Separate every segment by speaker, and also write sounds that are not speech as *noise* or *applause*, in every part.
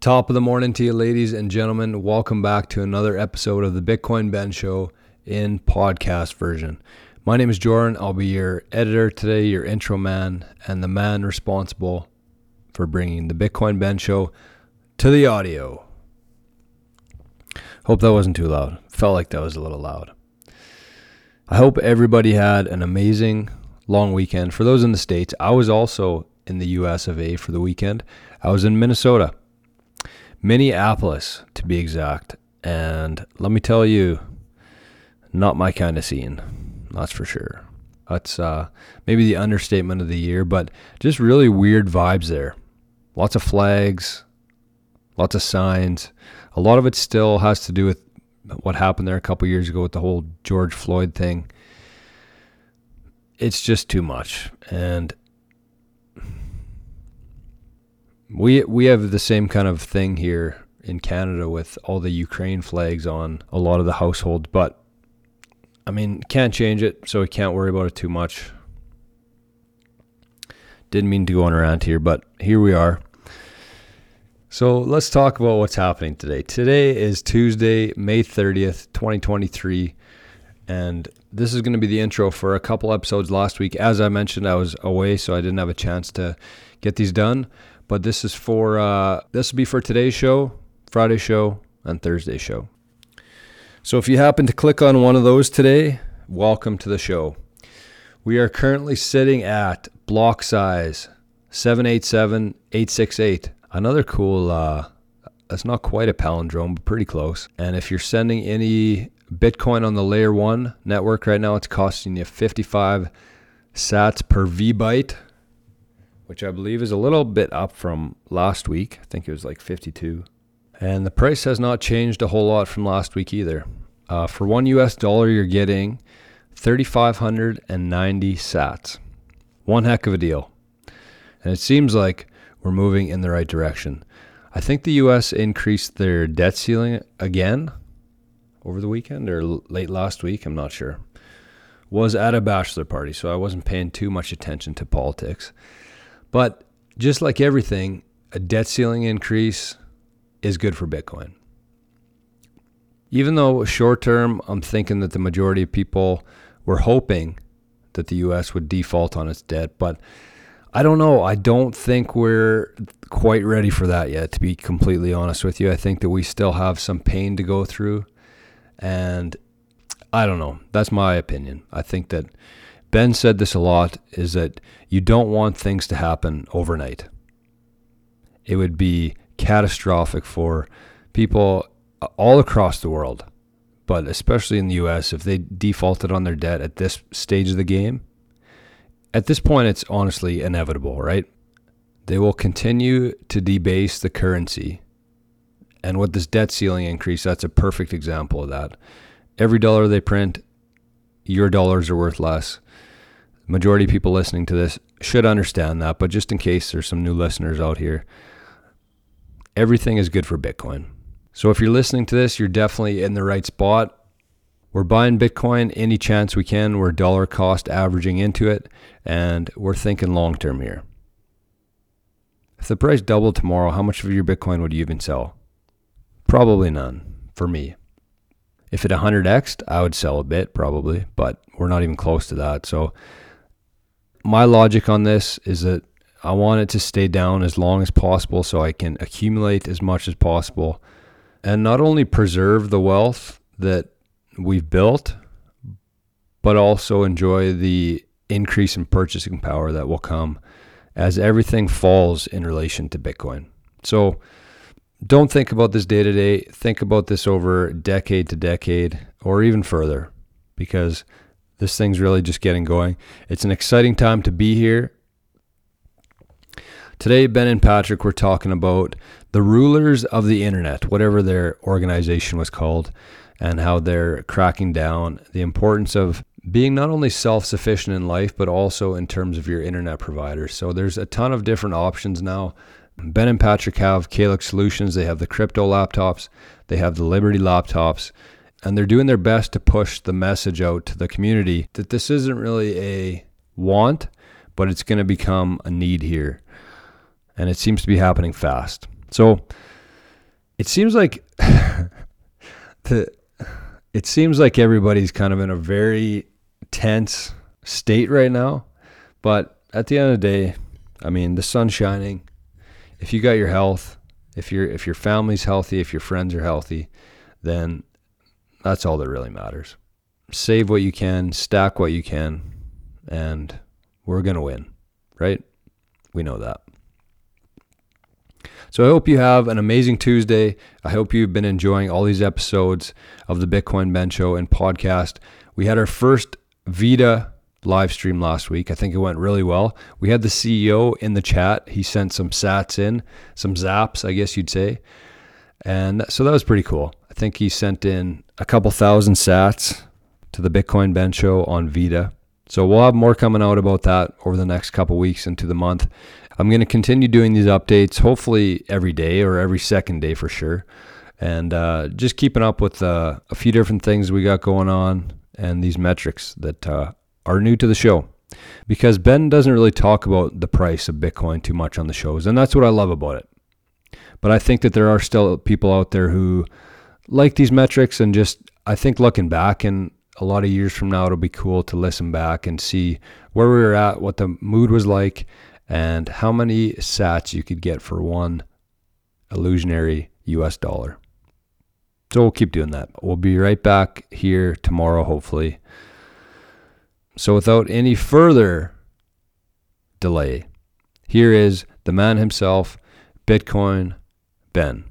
Speaker 1: Top of the morning to you, ladies and gentlemen. Welcome back to another episode of the Bitcoin Ben Show in podcast version. My name is Jordan. I'll be your editor today, your intro man, and the man responsible for bringing the Bitcoin Ben Show to the audio. Hope that wasn't too loud. Felt like that was a little loud. I hope everybody had an amazing long weekend. For those in the States, I was also in the US of A for the weekend. I was in Minnesota. Minneapolis, to be exact. And let me tell you, not my kind of scene. That's for sure. That's uh, maybe the understatement of the year, but just really weird vibes there. Lots of flags, lots of signs. A lot of it still has to do with what happened there a couple years ago with the whole George Floyd thing. It's just too much. And we we have the same kind of thing here in Canada with all the Ukraine flags on a lot of the households, but I mean, can't change it, so we can't worry about it too much. Didn't mean to go on around here, but here we are. So let's talk about what's happening today. Today is Tuesday, May 30th, 2023, and this is going to be the intro for a couple episodes last week. As I mentioned, I was away, so I didn't have a chance to get these done. But this is for uh, this will be for today's show, Friday show, and Thursday show. So if you happen to click on one of those today, welcome to the show. We are currently sitting at block size 787868. Another cool uh that's not quite a palindrome, but pretty close. And if you're sending any Bitcoin on the layer 1 network right now, it's costing you 55 sats per V byte which I believe is a little bit up from last week. I think it was like 52. And the price has not changed a whole lot from last week either. Uh, for one US dollar, you're getting 3,590 sats. One heck of a deal. And it seems like we're moving in the right direction. I think the US increased their debt ceiling again over the weekend or late last week. I'm not sure. Was at a bachelor party, so I wasn't paying too much attention to politics. But just like everything, a debt ceiling increase is good for Bitcoin. Even though short term, I'm thinking that the majority of people were hoping that the US would default on its debt, but I don't know. I don't think we're quite ready for that yet, to be completely honest with you. I think that we still have some pain to go through. And I don't know. That's my opinion. I think that Ben said this a lot is that you don't want things to happen overnight. It would be catastrophic for people uh, all across the world, but especially in the US if they defaulted on their debt at this stage of the game. At this point it's honestly inevitable, right? They will continue to debase the currency. And with this debt ceiling increase, that's a perfect example of that. Every dollar they print, your dollars are worth less majority of people listening to this should understand that, but just in case there's some new listeners out here, everything is good for Bitcoin. So if you're listening to this, you're definitely in the right spot. We're buying Bitcoin any chance we can. We're dollar cost averaging into it, and we're thinking long term here. If the price doubled tomorrow, how much of your Bitcoin would you even sell? Probably none for me. If it 100x, I would sell a bit probably, but we're not even close to that. So my logic on this is that I want it to stay down as long as possible so I can accumulate as much as possible and not only preserve the wealth that we've built, but also enjoy the increase in purchasing power that will come as everything falls in relation to Bitcoin. So don't think about this day to day. Think about this over decade to decade or even further because this thing's really just getting going. It's an exciting time to be here. Today, Ben and Patrick were talking about the rulers of the internet, whatever their organization was called, and how they're cracking down the importance of being not only self sufficient in life, but also in terms of your internet provider. So there's a ton of different options now. Ben and Patrick have Calix Solutions, they have the crypto laptops, they have the Liberty laptops, and they're doing their best to push the message out to the community that this isn't really a want, but it's going to become a need here. And it seems to be happening fast. So it seems like *laughs* the it seems like everybody's kind of in a very tense state right now. But at the end of the day, I mean, the sun's shining. If you got your health, if your if your family's healthy, if your friends are healthy, then that's all that really matters. Save what you can, stack what you can, and we're going to win, right? We know that. So I hope you have an amazing Tuesday. I hope you've been enjoying all these episodes of the Bitcoin Ben Show and podcast. We had our first Vita live stream last week. I think it went really well. We had the CEO in the chat. He sent some sats in, some zaps, I guess you'd say. And so that was pretty cool. I think he sent in a couple thousand sats to the Bitcoin Ben Show on Vita. So we'll have more coming out about that over the next couple weeks into the month. I'm going to continue doing these updates, hopefully every day or every second day for sure. And uh, just keeping up with uh, a few different things we got going on and these metrics that uh, are new to the show. Because Ben doesn't really talk about the price of Bitcoin too much on the shows, and that's what I love about it. But I think that there are still people out there who like these metrics and just, I think looking back and a lot of years from now, it'll be cool to listen back and see where we were at, what the mood was like, and how many sats you could get for one illusionary US dollar. So we'll keep doing that. We'll be right back here tomorrow, hopefully. So without any further delay, here is the man himself, Bitcoin Ben.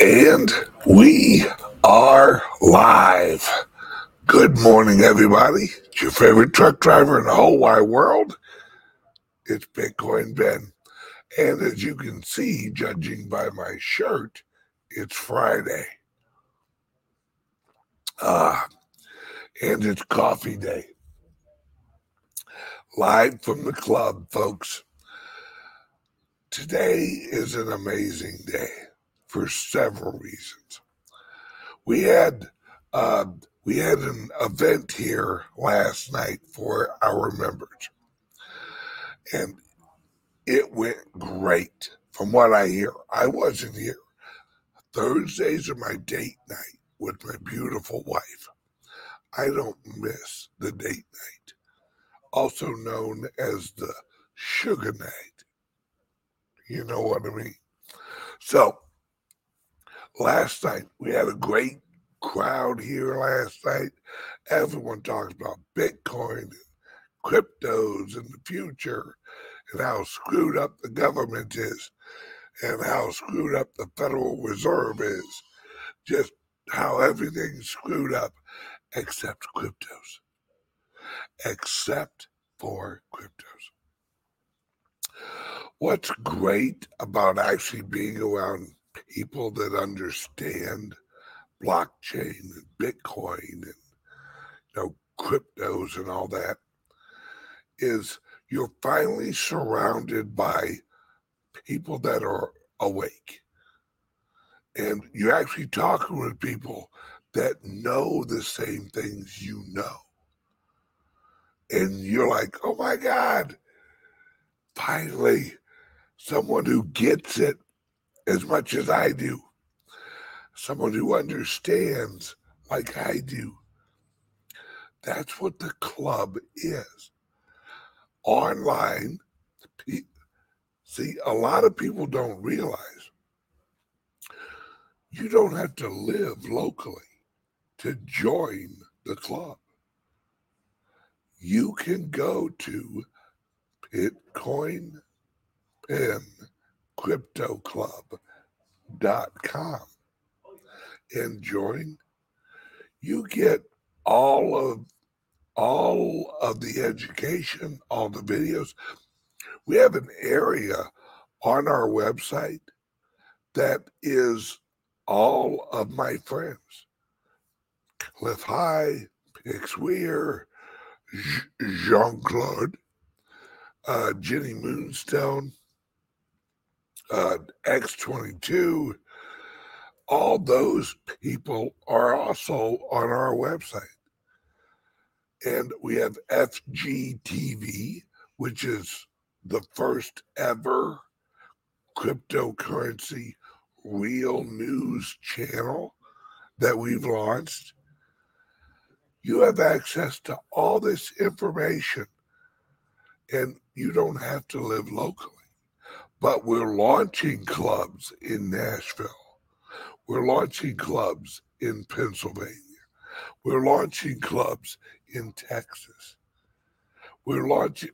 Speaker 2: And we are live. Good morning, everybody. It's your favorite truck driver in the whole wide world. It's Bitcoin Ben. And as you can see, judging by my shirt, it's Friday. Ah, and it's coffee day. Live from the club, folks. Today is an amazing day for several reasons. We had uh, we had an event here last night for our members, and it went great. From what I hear, I wasn't here. Thursdays are my date night with my beautiful wife. I don't miss the date night, also known as the sugar night. You know what I mean? So, last night we had a great crowd here last night. Everyone talks about Bitcoin and cryptos in the future and how screwed up the government is and how screwed up the Federal Reserve is. Just how everything's screwed up except cryptos. Except for cryptos. What's great about actually being around people that understand blockchain and Bitcoin and you know cryptos and all that is you're finally surrounded by people that are awake. And you're actually talking with people that know the same things you know. And you're like, oh my God, finally, someone who gets it as much as I do, someone who understands like I do. That's what the club is. Online, see, a lot of people don't realize you don't have to live locally to join the club. You can go to Bitcoin Ben cryptoclub.com and join. You get all of all of the education, all the videos. We have an area on our website that is all of my friends. Cliff High, Bix Weir, Jean Claude, uh, Jenny Moonstone, uh, X22, all those people are also on our website. And we have FGTV, which is the first ever cryptocurrency real news channel that we've launched. You have access to all this information and you don't have to live locally. But we're launching clubs in Nashville. We're launching clubs in Pennsylvania. We're launching clubs in Texas. We're launching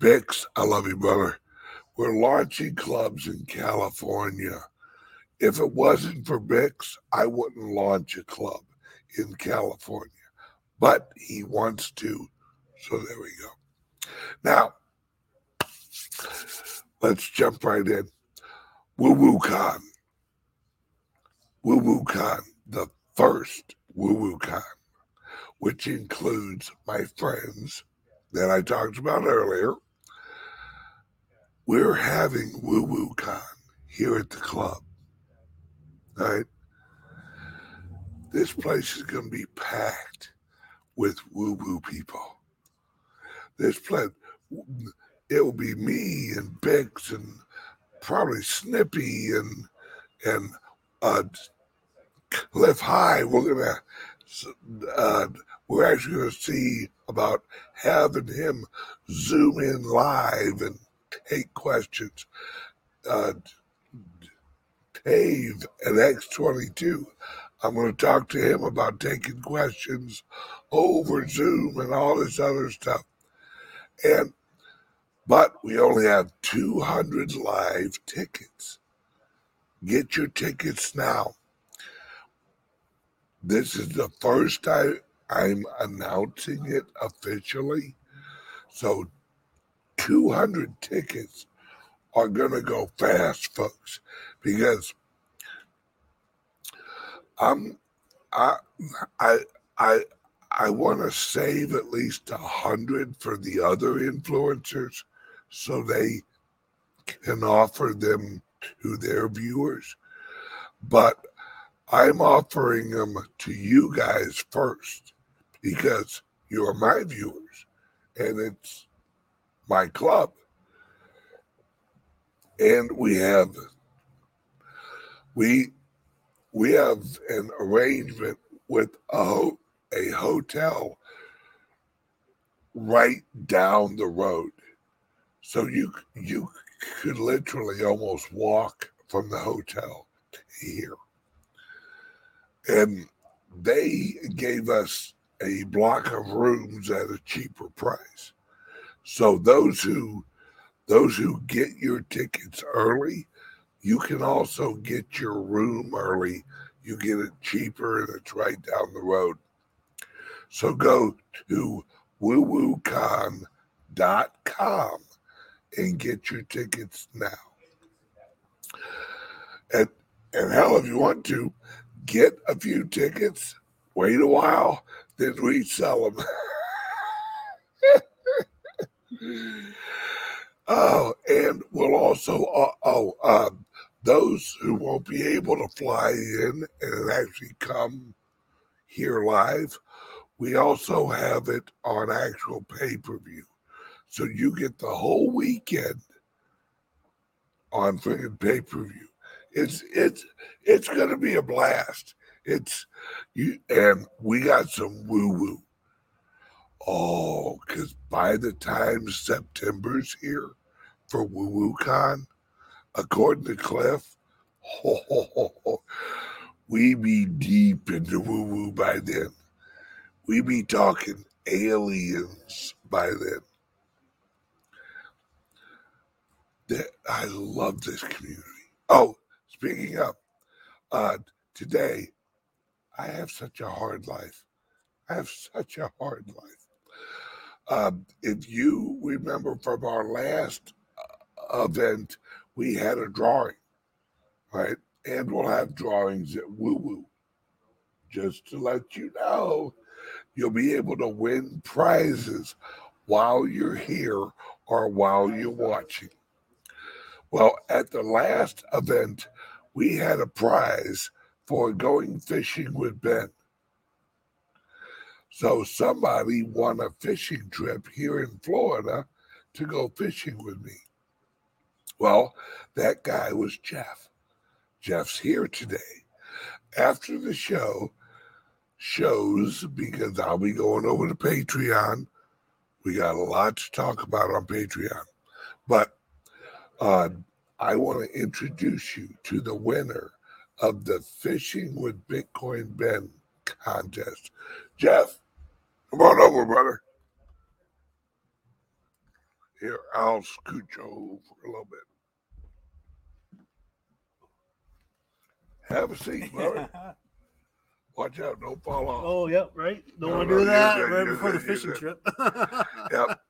Speaker 2: Bix, I love you, brother. We're launching clubs in California. If it wasn't for Bix, I wouldn't launch a club in California. But he wants to. So there we go. Now, let's jump right in. Woo Woo Con. Woo Woo Con, the first Woo Woo Con, which includes my friends that I talked about earlier. We're having Woo Woo Con here at the club. Right? This place is going to be packed with woo woo people. This place, it will be me and Bix and probably Snippy and and uh, Cliff High. We're gonna uh, we're actually gonna see about having him zoom in live and take questions. Uh, Dave at X22. I'm going to talk to him about taking questions over Zoom and all this other stuff. And but we only have 200 live tickets. Get your tickets now. This is the first time I'm announcing it officially. So 200 tickets are going to go fast, folks, because I'm I I I I want to save at least a hundred for the other influencers so they can offer them to their viewers. But I'm offering them to you guys first because you're my viewers and it's my club. And we have we we have an arrangement with a, a hotel right down the road. So you you could literally almost walk from the hotel to here. And they gave us a block of rooms at a cheaper price. So those who those who get your tickets early, you can also get your room early. You get it cheaper and it's right down the road. So go to woowooCon.com and get your tickets now. And and hell, if you want to, get a few tickets, wait a while, then resell them. *laughs* oh, and we'll also uh, oh um, those who won't be able to fly in and actually come here live, we also have it on actual pay per view. So you get the whole weekend on freaking pay per view. It's it's it's gonna be a blast. It's you and we got some woo woo. Oh, because by the time September's here for Woo Woo Con, according to Cliff, oh, *laughs* we be deep into woo woo by then. We be talking aliens by then. That I love this community. Oh, speaking of, uh, today I have such a hard life. I have such a hard life. Um, if you remember from our last uh, event, we had a drawing, right? And we'll have drawings at Woo Woo. Just to let you know, you'll be able to win prizes while you're here or while you're watching. Well, at the last event, we had a prize for going fishing with Ben. So somebody won a fishing trip here in Florida to go fishing with me. Well, that guy was Jeff. Jeff's here today. After the show shows, because I'll be going over to Patreon. We got a lot to talk about on Patreon. But uh, I want to introduce you to the winner of the Fishing with Bitcoin Ben contest. Jeff, come on over, brother. Here, I'll scooch over for a little bit. Have a seat, brother. *laughs* Watch out, don't fall off.
Speaker 3: oh, yep, right. Don't
Speaker 2: No,
Speaker 3: want
Speaker 2: no,
Speaker 3: to do that right before the fishing trip. *laughs*
Speaker 2: Yep.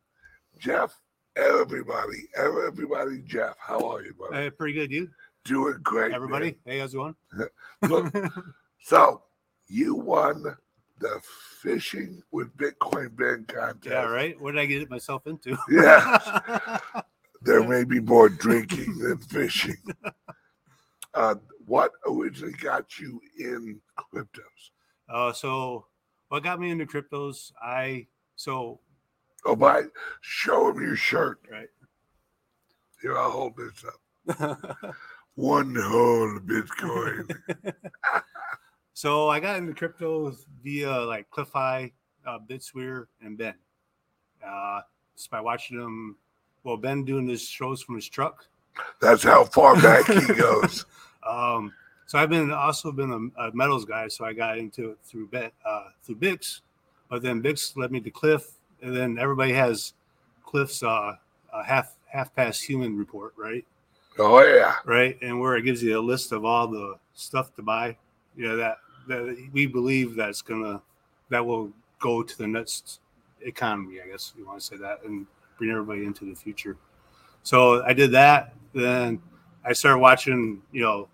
Speaker 2: Jeff, everybody, everybody, Jeff, how are you, brother?
Speaker 3: Hey, pretty good, you.
Speaker 2: Doing great. man.
Speaker 3: Everybody, hey, how's it going? *laughs*
Speaker 2: Look, so you won the Fishing with Bitcoin Ben contest.
Speaker 3: yeah, right. What did I get myself into? *laughs*
Speaker 2: Yeah. *laughs* There may be more drinking than fishing. Uh, what originally got you in cryptos?
Speaker 3: uh, so, what got me into cryptos? I so
Speaker 2: Oh, by show him your shirt.
Speaker 3: right.
Speaker 2: Here, I'll hold this up. *laughs* One whole Bitcoin. *laughs* *laughs*
Speaker 3: so I got into cryptos via like Cliff High, uh, Bix Weir, and Ben. Uh, just by watching them. Well, Ben doing his shows from his truck.
Speaker 2: That's how far back he goes.
Speaker 3: Um, so I've been also been a, a metals guy, so I got into it through Bet uh, through Bix, but then Bix led me to Cliff, and then everybody has Cliff's uh, half half past human report, right?
Speaker 2: Oh yeah.
Speaker 3: Right, and where it gives you a list of all the stuff to buy, you know that that we believe that's gonna that will go to the next economy, I guess you want to say that, and bring everybody into the future. So I did that. Then I started watching, you know,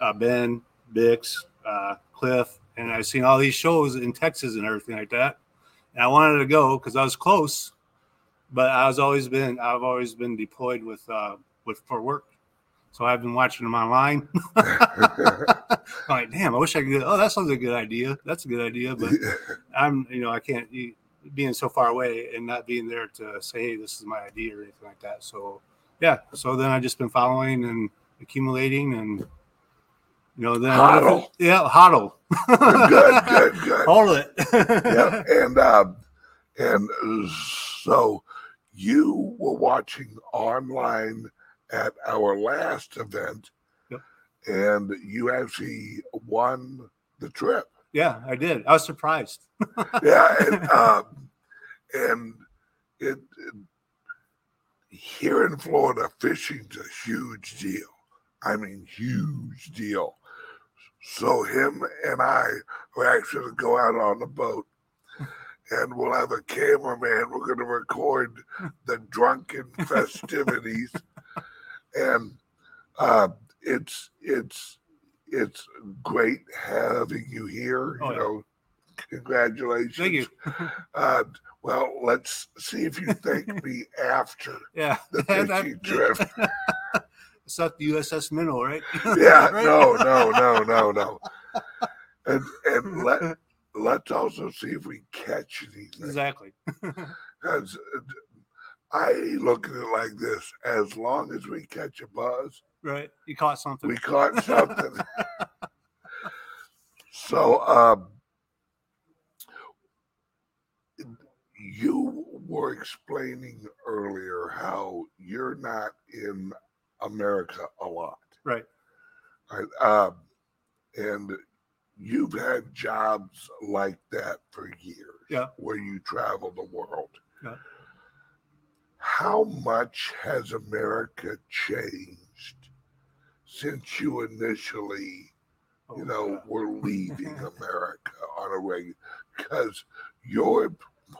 Speaker 3: uh, Ben, Bix, uh, Cliff, and I've seen all these shows in Texas and everything like that. And I wanted to go because I was close, but I was always been I've always been deployed with uh, with for work. So I've been watching them online. I'm *laughs* like, damn, I wish I could. Oh, that sounds like a good idea. That's a good idea, but *laughs* I'm, you know, I can't you- being so far away and not being there to say, hey, this is my idea or anything like that. So, yeah. So then I just been following and accumulating, and you know, then
Speaker 2: Hodl.
Speaker 3: yeah, huddle.
Speaker 2: good, good, good. *laughs*
Speaker 3: hold it.
Speaker 2: yeah, and um, and so you were watching online at our last event,
Speaker 3: Yep.
Speaker 2: and you actually won the trip.
Speaker 3: yeah, I did. I was surprised. *laughs*
Speaker 2: Yeah, and um, and it, it here in Florida, fishing's a huge deal. I mean, huge deal. So him and I are actually going to go out on the boat, and we'll have a cameraman. We're going to record the drunken *laughs* festivities, and uh, it's it's it's great having you here.
Speaker 3: Oh,
Speaker 2: you
Speaker 3: yeah.
Speaker 2: know, congratulations.
Speaker 3: Thank you. *laughs*
Speaker 2: Uh, well, let's see if you thank *laughs* me after
Speaker 3: Yeah,
Speaker 2: the fishing trip.
Speaker 3: Not the USS Minnow, right? *laughs*
Speaker 2: Yeah,
Speaker 3: Right?
Speaker 2: no, *laughs* no, no, no, no. And and let let's also see if we catch anything.
Speaker 3: Exactly. *laughs*
Speaker 2: uh, I look at it like this: as long as we catch a buzz,
Speaker 3: Right. You caught something.
Speaker 2: we caught something. so, um, you were explaining earlier how you're not in America a lot,
Speaker 3: right.
Speaker 2: right? Um, and you've had jobs like that for years,
Speaker 3: Yeah.
Speaker 2: where you travel the world.
Speaker 3: Yeah.
Speaker 2: How much has America changed since you initially
Speaker 3: Oh,
Speaker 2: you know,
Speaker 3: yeah.
Speaker 2: we're *laughs* leaving America on a regular because your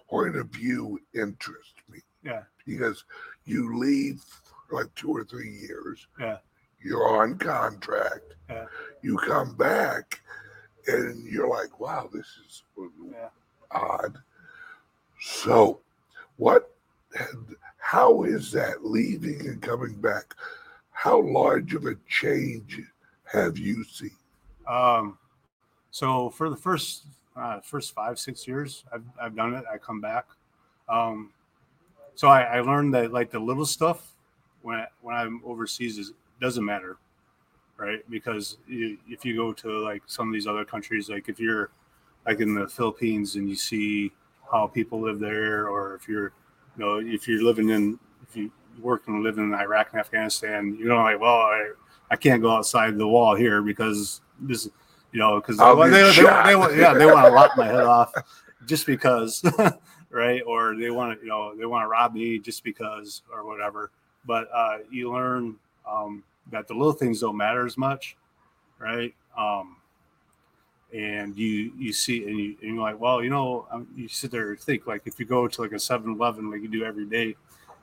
Speaker 2: point of view interests me.
Speaker 3: Yeah.
Speaker 2: Because you leave like two or three years.
Speaker 3: Yeah.
Speaker 2: You're on contract.
Speaker 3: Yeah.
Speaker 2: You come back and you're like, wow, this is
Speaker 3: Yeah.
Speaker 2: odd. So what how is that leaving and coming back? How large of a change have you seen?
Speaker 3: Um, so for the first uh, first five six years, I've I've done it. I come back. Um, so I, I learned that like the little stuff when I, when I'm overseas, it doesn't matter, right? Because you, if you go to like some of these other countries, like if you're like in the Philippines and you see how people live there, or if you're, you know, if you're living in, if you work and live in Iraq and Afghanistan, you know, like, well, I, I can't go outside the wall here because this, you know, because
Speaker 2: I'll
Speaker 3: they,
Speaker 2: get
Speaker 3: they, they, they want, yeah, they want to lock my head off just because, *laughs* right? Or they want to, you know, they want to rob me just because, or whatever. But uh, you learn um, that the little things don't matter as much, right? Um, and you you see and, you, and you're like, well, you know, um, you sit there and think like if you go to like a 7-Eleven like you do every day,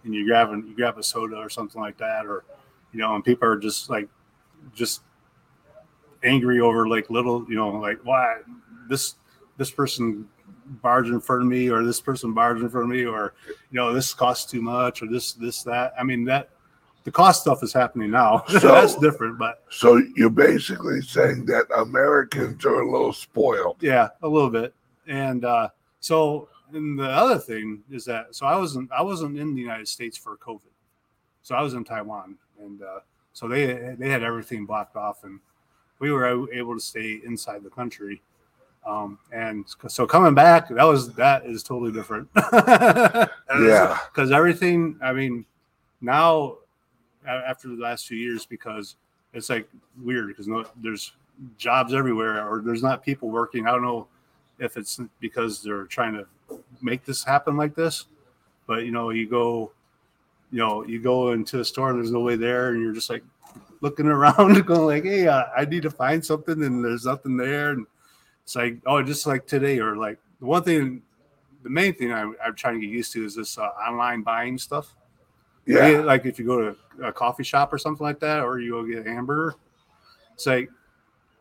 Speaker 3: and you grab an, you grab a soda or something like that, or you know, and people are just like just angry over like little, you know, like why this this person barged in front of me or this person barged in front of me or you know this costs too much or this this that. I mean that the cost stuff is happening now. *laughs*
Speaker 2: So-
Speaker 3: that's different but
Speaker 2: So you're basically saying that Americans are a little spoiled.
Speaker 3: yeah a little bit. And uh so and the other thing is that so i wasn't i wasn't in the united states for covid. So i was in taiwan and uh so they they had everything blocked off and we were able to stay inside the country um and so coming back that was that is totally different *laughs*
Speaker 2: Yeah.
Speaker 3: because everything i mean now after the last few years because it's like weird because no there's jobs everywhere or there's not people working i don't know if it's because they're trying to make this happen like this but you know you go you know you go into a store and there's nobody there and you're just like looking *laughs* around going like hey uh, i need to find something and there's nothing there and it's like oh just like today or like the one thing the main thing I'm, I'm trying to get used to is this uh, online buying stuff
Speaker 2: Yeah.
Speaker 3: like if you go to a coffee shop or something like that, or you go get a hamburger, it's like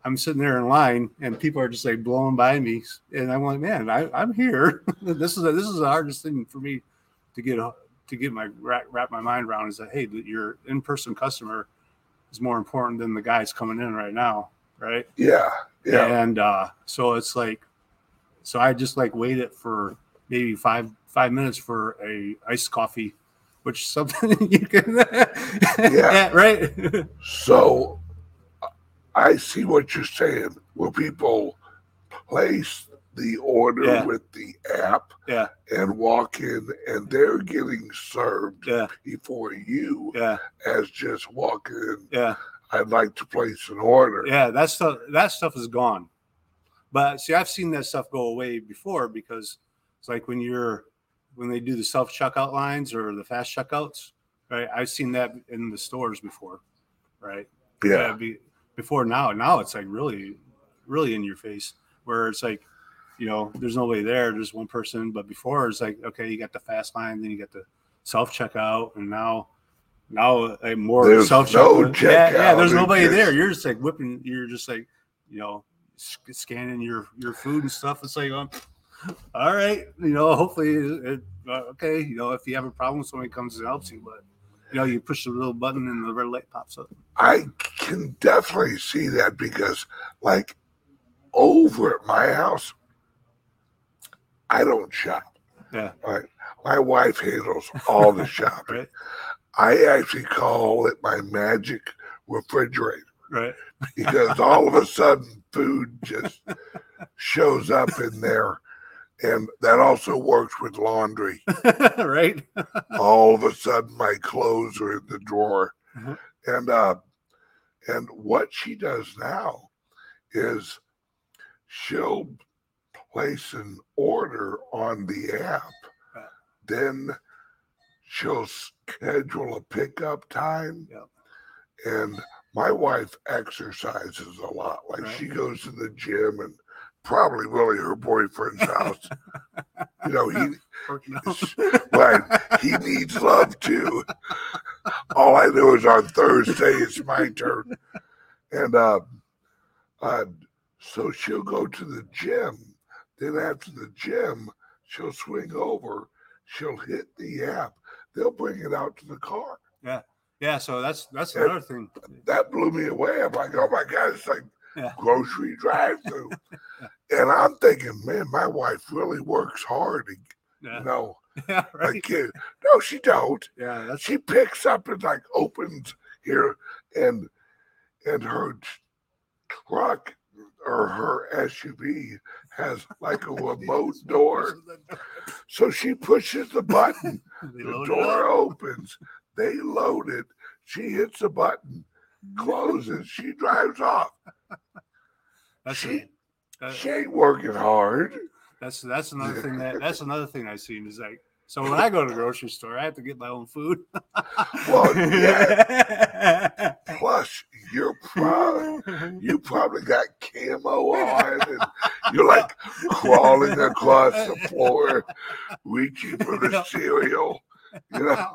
Speaker 3: I'm sitting there in line and people are just like blowing by me, and I'm like, man, I, I'm here. *laughs* this is this is the hardest thing for me to get to get my wrap, wrap my mind around is that hey, your in person customer is more important than the guys coming in right now, right?
Speaker 2: Yeah. Yeah.
Speaker 3: And uh, so it's like, so I just like waited for maybe five five minutes for a iced coffee, which is something *laughs* you can,
Speaker 2: Yeah. *laughs*
Speaker 3: right,
Speaker 2: So I see what you're saying. Where people place the order
Speaker 3: Yeah.
Speaker 2: with the app
Speaker 3: yeah,
Speaker 2: and walk in and they're getting served
Speaker 3: yeah,
Speaker 2: before you
Speaker 3: yeah,
Speaker 2: as just walking
Speaker 3: yeah,
Speaker 2: I'd like to place an order.
Speaker 3: yeah. That stuff that stuff is gone. But see, I've seen that stuff go away before because it's like when you're when they do the self checkout lines or the fast checkouts, right? I've seen that in the stores before, right?
Speaker 2: Yeah.
Speaker 3: be, before now now it's like really really in your face where it's like you know there's nobody there there's one person but before it's like okay you got the fast line then you got the self checkout and now now like more
Speaker 2: There's
Speaker 3: self
Speaker 2: no
Speaker 3: yeah, yeah there's nobody
Speaker 2: just-
Speaker 3: there you're just like whipping you're just like you know scanning your your food and stuff it's like um, all right you know hopefully it, uh, okay you know if you have a problem somebody comes and helps you but you know you push the little button and the red light pops up
Speaker 2: I can definitely see that because, like, over at my house, I don't shop.
Speaker 3: yeah
Speaker 2: Right. My wife handles all the *laughs* shopping.
Speaker 3: right
Speaker 2: I actually call it my magic refrigerator
Speaker 3: right *laughs*
Speaker 2: because all of a sudden food just shows up in there. And that also works with laundry. *laughs*
Speaker 3: right? *laughs*
Speaker 2: all of a sudden my clothes are in the drawer
Speaker 3: Mhm.
Speaker 2: and uh and what she does now is she'll place an order on the app then she'll schedule a pickup time
Speaker 3: Yep.
Speaker 2: and my wife exercises a lot like
Speaker 3: Right.
Speaker 2: she goes to the gym and probably really her boyfriend's house *laughs* you know he *laughs* right. He needs love too. All I know is on Thursday it's my turn. And uh, uh, so she'll go to the gym. Then after the gym, she'll swing over. She'll hit the app. They'll bring it out to the car.
Speaker 3: Yeah, Yeah. so that's that's
Speaker 2: Yeah.
Speaker 3: another thing.
Speaker 2: That blew me away. I'm like, oh my God, it's like
Speaker 3: Yeah.
Speaker 2: grocery drive through. *laughs* and I'm thinking, man, my wife really works hard.
Speaker 3: Yeah.
Speaker 2: You know, *laughs*
Speaker 3: Yeah, right.
Speaker 2: no, she don't.
Speaker 3: Yeah, that's
Speaker 2: She picks up and like opens here, and and her truck or her SUV has like a *laughs* remote door. So she pushes the button, *laughs* the door opens, they load it, she hits the button, closes, she drives off.
Speaker 3: That's
Speaker 2: she-
Speaker 3: that- uh,
Speaker 2: She ain't working hard.
Speaker 3: That's that's another thing that *laughs* that's another thing I've seen is like so when I go to the grocery store, I have to get my own food.
Speaker 2: Well, yeah. Plus, you're *laughs* proud. You probably got camo on, and *laughs* you're like crawling across the floor, reaching for the cereal. You know,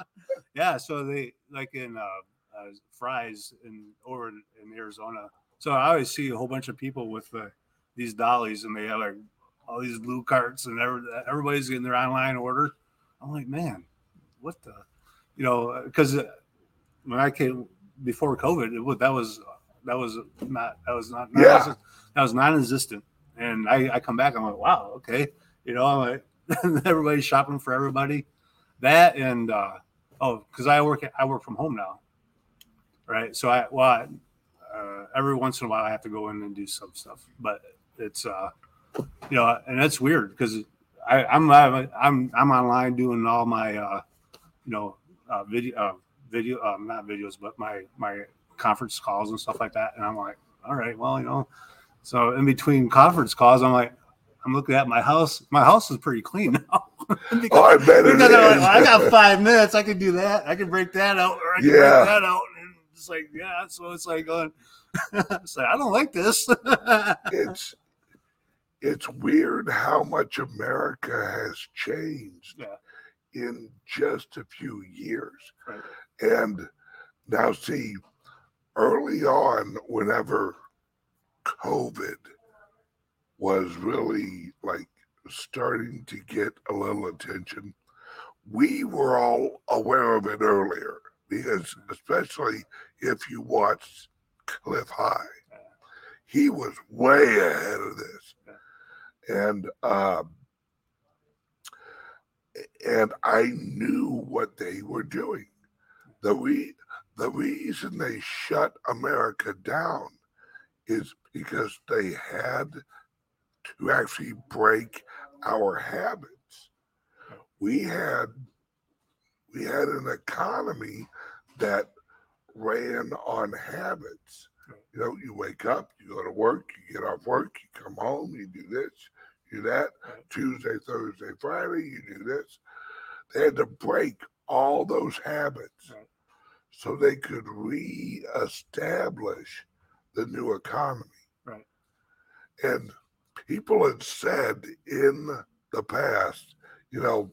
Speaker 2: *laughs*
Speaker 3: yeah, so they like in uh, uh fries in over in, in Arizona. So I always see a whole bunch of people with uh, these dollies, and they have like all these blue carts, and every, everybody's getting their online order. I'm like, man, what the, you know, because when I came before COVID, it was that was that was not that was not
Speaker 2: Yeah.
Speaker 3: that was, that was non-existent, and I, I come back, I'm like, wow, okay, you know, I'm like, *laughs* everybody's shopping for everybody. That and uh, oh, because I work I work from home now, right? So I well, I, uh, every once in a while I have to go in and do some stuff, but it's uh, you know, and that's weird because I I'm I'm I'm I'm online doing all my uh, you know, uh, video uh, video um, not videos, but my my conference calls and stuff like that, and I'm like, all right, well, you know, so in between conference calls, I'm like. I'm looking at my house. My house is pretty clean now. *laughs* Because-
Speaker 2: oh, I bet it
Speaker 3: because I'm like, well, I got five minutes. I can do that. I can break that out, or I can
Speaker 2: Yeah.
Speaker 3: break that out. And it's like, yeah. So it's like going. *laughs* it's like I don't like this. *laughs*
Speaker 2: it's it's weird how much America has changed
Speaker 3: Yeah.
Speaker 2: in just a few years.
Speaker 3: Right.
Speaker 2: And now, see, early on, whenever COVID was really like starting to get a little attention, we were all aware of it earlier because, especially if you watched Cliff High, he was way ahead of this. And, um, and I knew what they were doing. The re- the reason they shut America down is because they had to actually break our habits. We had we had an economy that ran on habits. You know, you wake up, you go to work, you get off work, you come home, you do this, you do that. Tuesday, Thursday, Friday, you do this. They had to break all those habits. So they could re-establish the new economy.
Speaker 3: Right.
Speaker 2: And people had said in the past, you know,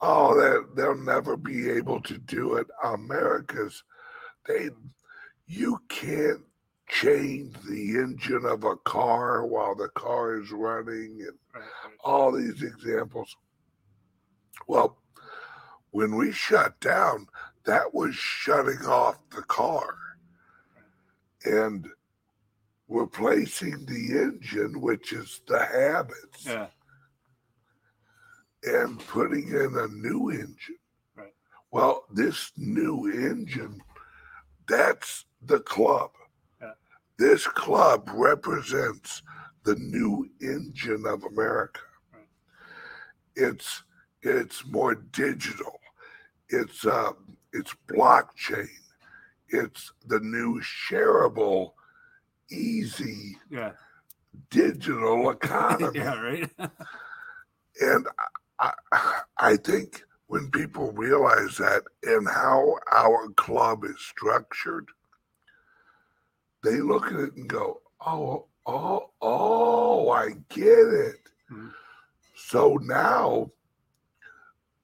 Speaker 2: oh, that they'll never be able to do it. America's they you can't change the engine of a car while the car is running and
Speaker 3: right.
Speaker 2: all these examples. Well, when we shut down, that was shutting off the car and replacing the engine, which is the habits,
Speaker 3: Yeah.
Speaker 2: and putting in a new engine.
Speaker 3: Right.
Speaker 2: Well, this new engine, that's the club.
Speaker 3: Yeah.
Speaker 2: This club represents the new engine of America.
Speaker 3: Right.
Speaker 2: It's it's more digital. It's uh, it's blockchain. It's the new shareable, easy
Speaker 3: Yeah.
Speaker 2: digital *laughs* economy.
Speaker 3: yeah. Right.
Speaker 2: And I, I, think when people realize that and how our club is structured, they look at it and go, "Oh, oh, oh, I get it."
Speaker 3: Mhm.
Speaker 2: So now,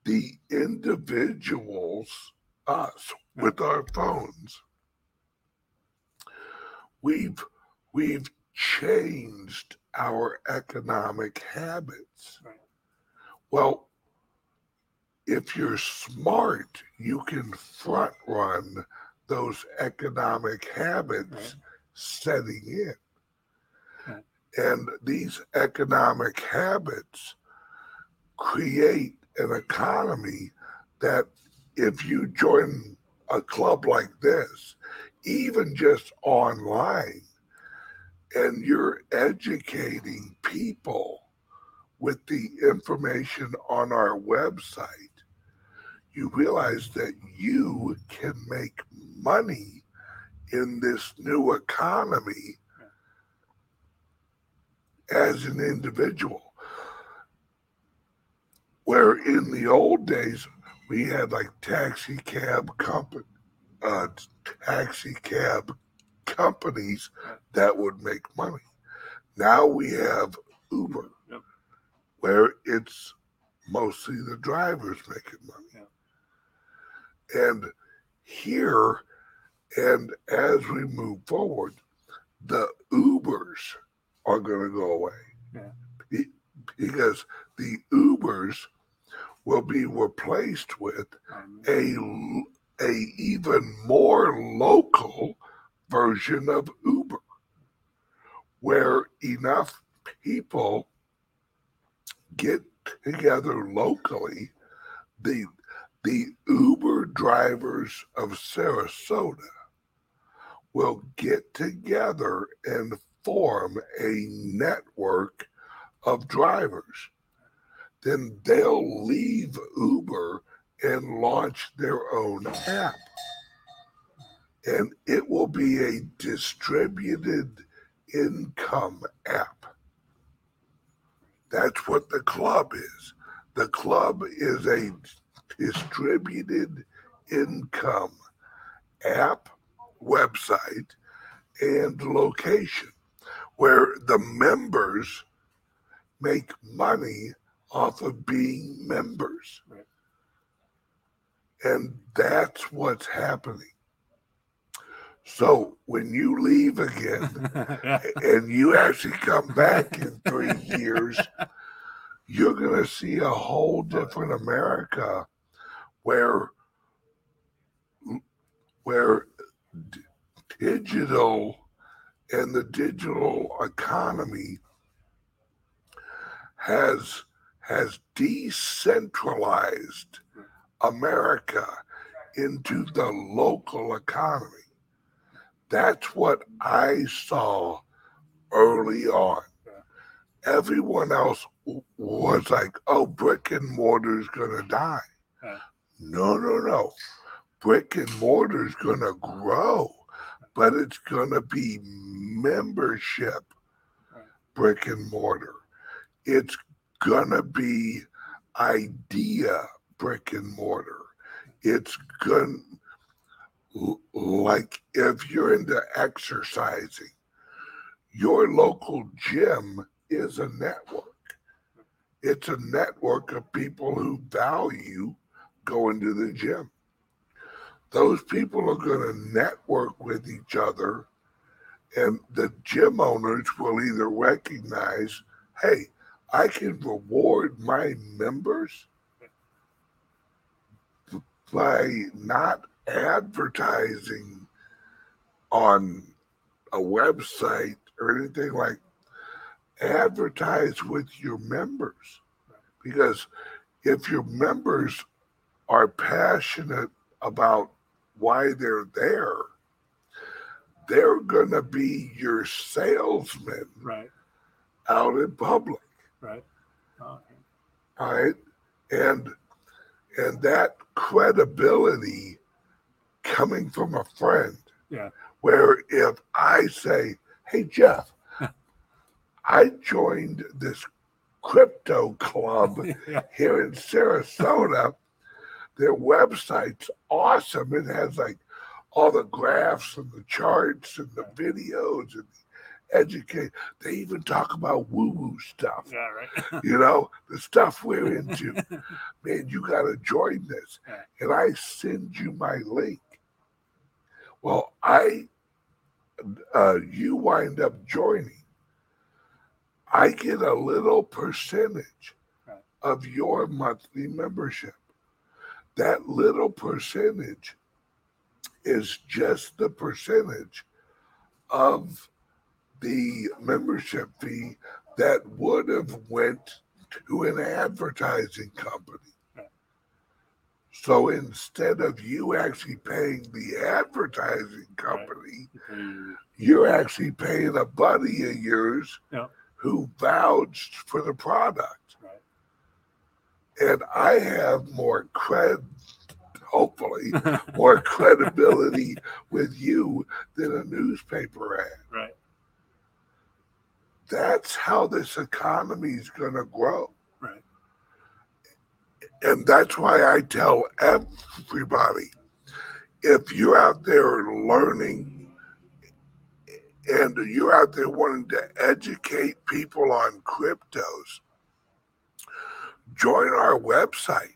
Speaker 2: the individuals, us with our phones, we've we've changed our economic habits. Well, if you're smart, you can front run those economic habits
Speaker 3: Right.
Speaker 2: setting in.
Speaker 3: Right.
Speaker 2: And these economic habits create an economy that if you join a club like this, even just online, and you're educating people with the information on our website, you realize that you can make money in this new economy as an individual. Where in the old days we had like taxi cab company, uh, taxi cab companies that would make money. Now we have Uber,
Speaker 3: Yep.
Speaker 2: where it's mostly the drivers making money. And here, and as we move forward, the Ubers are going to go away.
Speaker 3: Yeah.
Speaker 2: Because the Ubers will be replaced with a, a even more local version of Uber, where enough people get together locally. The the Uber drivers of Sarasota will get together and form a network of drivers. Then they'll leave Uber and launch their own app. And it will be a distributed income app. That's what the club is. The club is a distributed income app, website, and location where the members make money off of being members.
Speaker 3: Right.
Speaker 2: And that's what's happening. So when you leave again
Speaker 3: yeah. *laughs*
Speaker 2: and you actually come back in three years, you're going to see a whole different America where where d- digital and the digital economy has has decentralized America into the local economy. That's what I saw early on. Everyone else was like, oh, brick and mortar is going to die. No, no, no. Brick and mortar is going to grow, but it's going to be membership brick and mortar. It's to be idea brick and mortar. It's gonna like if you're into exercising, your local gym is a network. It's a network of people who value going to the gym. Those people are going to network with each other, and the gym owners will either recognize, hey, I can reward my members by not advertising on a website or anything like advertise with your members because if your members are passionate about why they're there they're going to be your salesmen
Speaker 3: Right.
Speaker 2: out in public
Speaker 3: Right. Oh,
Speaker 2: all right and and that credibility coming from a friend
Speaker 3: Yeah.
Speaker 2: where if i say hey jeff i joined this crypto club *laughs*
Speaker 3: yeah.
Speaker 2: here in sarasota their website's awesome it has like all the graphs and the charts and the videos and educate they even talk about woo woo stuff
Speaker 3: Yeah. Right. *laughs*
Speaker 2: you know, the stuff we're into. *laughs* Man, you got to join this.
Speaker 3: Yeah.
Speaker 2: And I send you my link. Well, I, uh, you wind up joining. I get a little percentage
Speaker 3: Right.
Speaker 2: of your monthly membership. That little percentage is just the percentage of the membership fee that would have went to an advertising company. So instead of you actually paying the advertising company,
Speaker 3: Mm,
Speaker 2: you're actually paying a buddy of yours
Speaker 3: Yeah.
Speaker 2: who vouched for the product.
Speaker 3: Right.
Speaker 2: And I have more cred, hopefully, *laughs* more credibility with you than a newspaper ad.
Speaker 3: right.
Speaker 2: That's how this economy is going to grow.
Speaker 3: Right.
Speaker 2: And that's why I tell everybody if you're out there learning and you're out there wanting to educate people on cryptos, join our website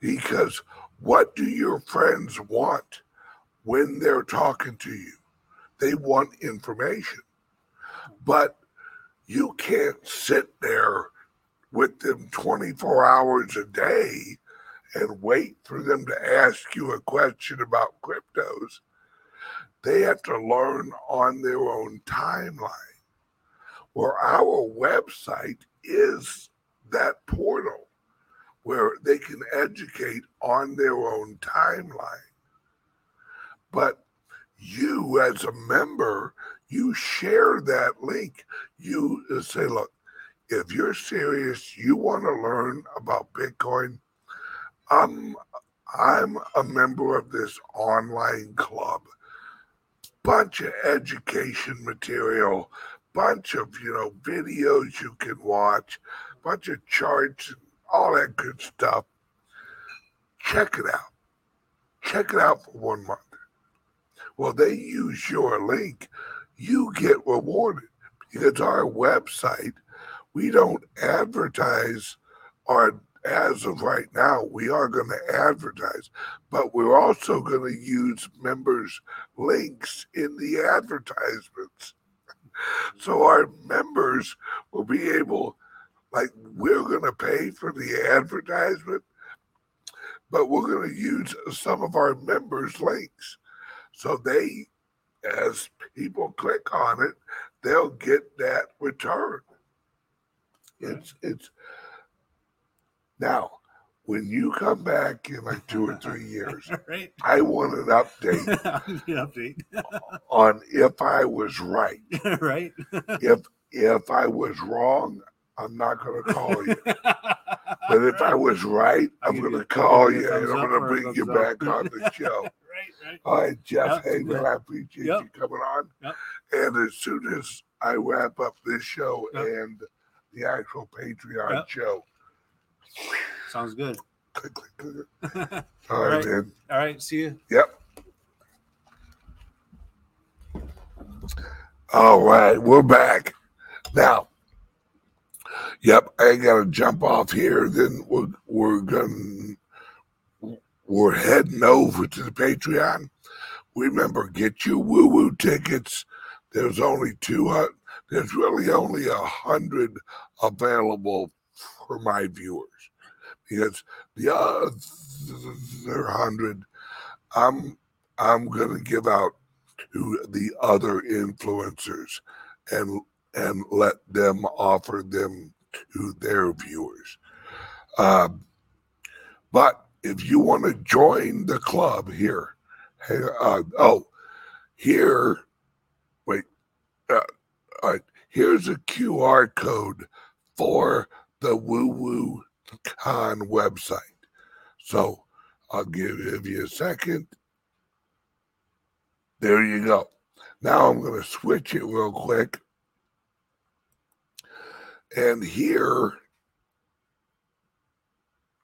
Speaker 2: because what do your friends want when they're talking to you? They want information. But you can't sit there with them 24 hours a day and wait for them to ask you a question about cryptos. They have to learn on their own timeline. Where our website is that portal where they can educate on their own timeline. But you, as a member, you share that link. You uh, say, look, if you're serious, you want to learn about Bitcoin, I'm I'm a member of this online club. Bunch of education material, bunch of you know videos you can watch, bunch of charts, all that good stuff. Check it out. Check it out for one month. Well, they use your link, you get rewarded because our website, we don't advertise our as of right now, we are going to advertise, but we're also going to use members' links in the advertisements. *laughs* So our members will be able, like, we're going to pay for the advertisement, but we're going to use some of our members' links. So they, as people click on it, they'll get that return. It's, it's, now, when you come back in like two or three *laughs* years,
Speaker 3: right.
Speaker 2: I want an update *laughs*
Speaker 3: An update. *laughs*
Speaker 2: on if I was right.
Speaker 3: right.
Speaker 2: If if I was wrong, I'm not going to call you. But if I was right, I'm going to call you and I'm going to bring you back *laughs* on the show.
Speaker 3: right. Right.
Speaker 2: All right, Jeff
Speaker 3: Yep, good.
Speaker 2: I appreciate
Speaker 3: Yep.
Speaker 2: you coming on.
Speaker 3: Yep.
Speaker 2: And as soon as I wrap up this show
Speaker 3: Yep.
Speaker 2: and the actual Patreon
Speaker 3: Yep.
Speaker 2: show,
Speaker 3: Sounds good.
Speaker 2: click, click, click.
Speaker 3: All *laughs*
Speaker 2: All right, man.
Speaker 3: right. See you.
Speaker 2: Yep. All right, we're back. Now, yep, I gotta jump off here. Then we're we're gonna we're heading over to the Patreon. Remember, get your woo woo tickets. There's only two hundred. There's really only a hundred available for my viewers because the other hundred I'm I'm gonna give out to the other influencers and and let them offer them to their viewers. Um, but if you want to join the club here, uh, oh, here, wait, uh, here's a QR code for the Woo Woo Con website. So I'll give, give you a second. There you go. Now I'm going to switch it real quick. And here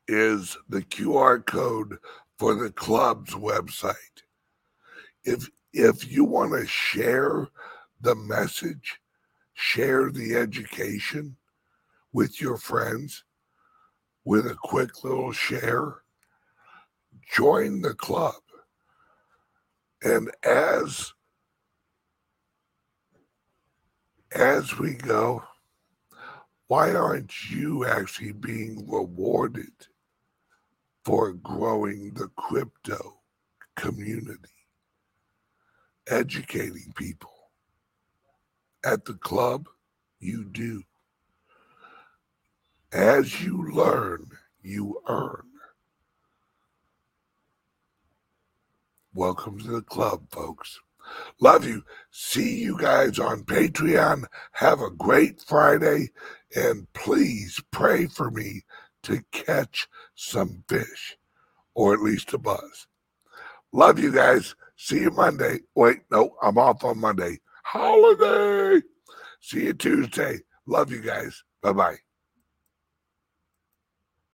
Speaker 2: is the QR code for the club's website. If if you want to share the message, share the education with your friends with a quick little share, join the club. And as as we go, why aren't you actually being rewarded for growing the crypto community? Educating people. At the club, you do. As you learn, you earn. Welcome to the club, folks. Love you. See you guys on Patreon. Have a great Friday. And please pray for me to catch some fish, or at least a buzz. Love you guys. See you Monday. Wait, no, I'm off on Monday. Holiday. See you Tuesday. Love you guys. Bye bye.